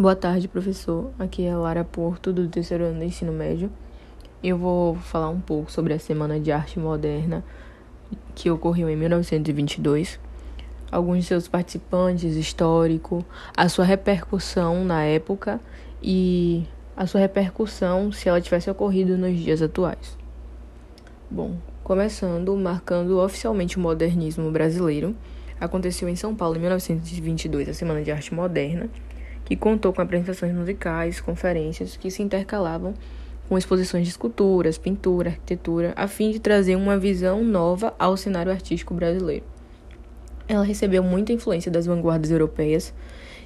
Boa tarde, professor. Aqui é Lara Porto, do terceiro ano do ensino médio. Eu vou falar um pouco sobre a Semana de Arte Moderna que ocorreu em 1922, alguns de seus participantes, histórico, a sua repercussão na época e a sua repercussão se ela tivesse ocorrido nos dias atuais. Bom, começando, marcando oficialmente o modernismo brasileiro, aconteceu em São Paulo em 1922 a Semana de Arte Moderna que contou com apresentações musicais, conferências que se intercalavam com exposições de esculturas, pintura, arquitetura, a fim de trazer uma visão nova ao cenário artístico brasileiro. Ela recebeu muita influência das vanguardas europeias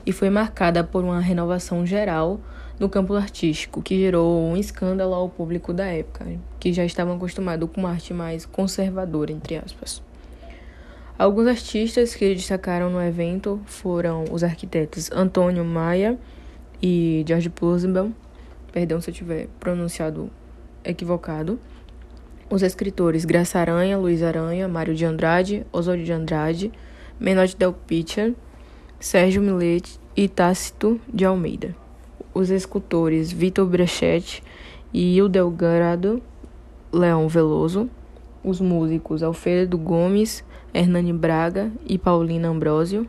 e foi marcada por uma renovação geral no campo artístico, que gerou um escândalo ao público da época, que já estavam acostumados com uma arte mais conservadora, entre aspas. Alguns artistas que destacaram no evento foram os arquitetos Antônio Maia e George Purzbel, perdão se eu tiver pronunciado equivocado, os escritores Graça Aranha, Luiz Aranha, Mário de Andrade, Oswald de Andrade, Menotti Del Pitcher, Sérgio Millet e Tácito de Almeida. Os escultores Vitor Brechetti e Hildelgardo Leão Veloso, os músicos Alfredo Gomes, Hernani Braga e Paulina Ambrosio.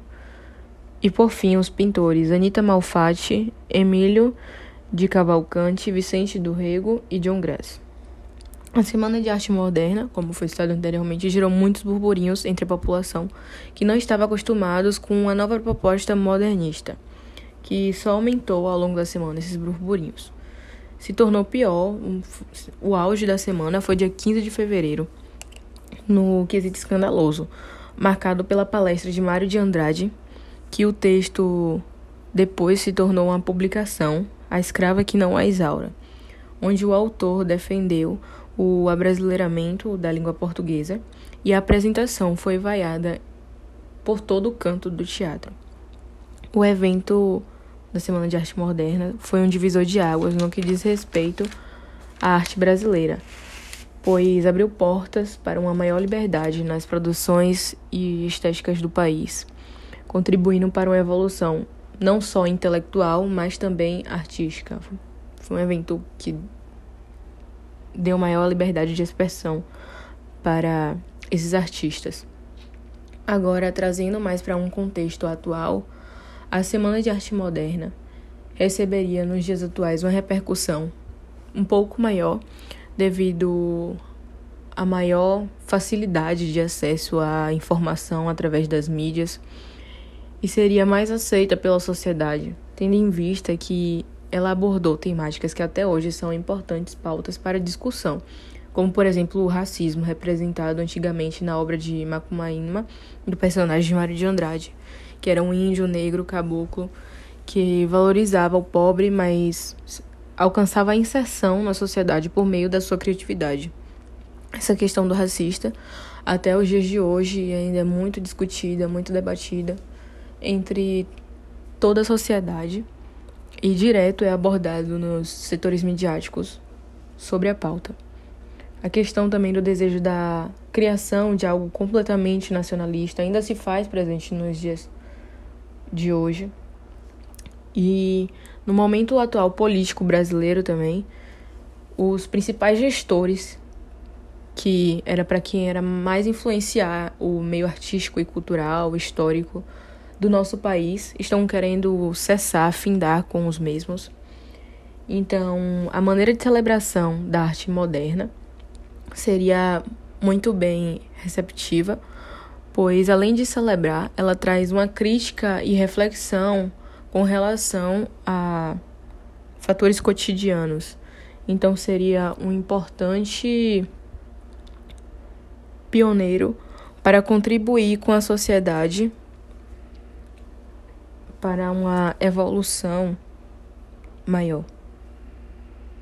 E por fim, os pintores Anita Malfatti, Emílio de Cavalcante, Vicente do Rego e John Grass. A Semana de Arte Moderna, como foi citado anteriormente, gerou muitos burburinhos entre a população que não estava acostumados com uma nova proposta modernista, que só aumentou ao longo da semana esses burburinhos. Se tornou pior, o auge da semana foi dia 15 de fevereiro, no quesito escandaloso, marcado pela palestra de Mário de Andrade, que o texto depois se tornou uma publicação, A Escrava que Não a Isaura, onde o autor defendeu o abrasileiramento da língua portuguesa e a apresentação foi vaiada por todo o canto do teatro. O evento da Semana de Arte Moderna foi um divisor de águas no que diz respeito à arte brasileira, pois abriu portas para uma maior liberdade nas produções e estéticas do país, contribuindo para uma evolução não só intelectual, mas também artística. Foi um evento que deu maior liberdade de expressão para esses artistas. Agora, trazendo mais para um contexto atual, a Semana de Arte Moderna receberia nos dias atuais uma repercussão um pouco maior devido à maior facilidade de acesso à informação através das mídias e seria mais aceita pela sociedade, tendo em vista que ela abordou temáticas que até hoje são importantes pautas para discussão, como por exemplo o racismo representado antigamente na obra de Macumaíma do personagem de Mário de Andrade, que era um índio negro caboclo que valorizava o pobre, mas alcançava a inserção na sociedade por meio da sua criatividade. Essa questão do racista, até os dias de hoje, ainda é muito discutida, muito debatida entre toda a sociedade e direto é abordado nos setores midiáticos sobre a pauta. A questão também do desejo da criação de algo completamente nacionalista ainda se faz presente nos dias de hoje. E no momento atual político brasileiro também, os principais gestores que era para quem era mais influenciar o meio artístico e cultural, histórico do nosso país, estão querendo cessar, findar com os mesmos. Então, a maneira de celebração da arte moderna seria muito bem receptiva, pois além de celebrar, ela traz uma crítica e reflexão com relação a fatores cotidianos. Então seria um importante pioneiro para contribuir com a sociedade para uma evolução maior.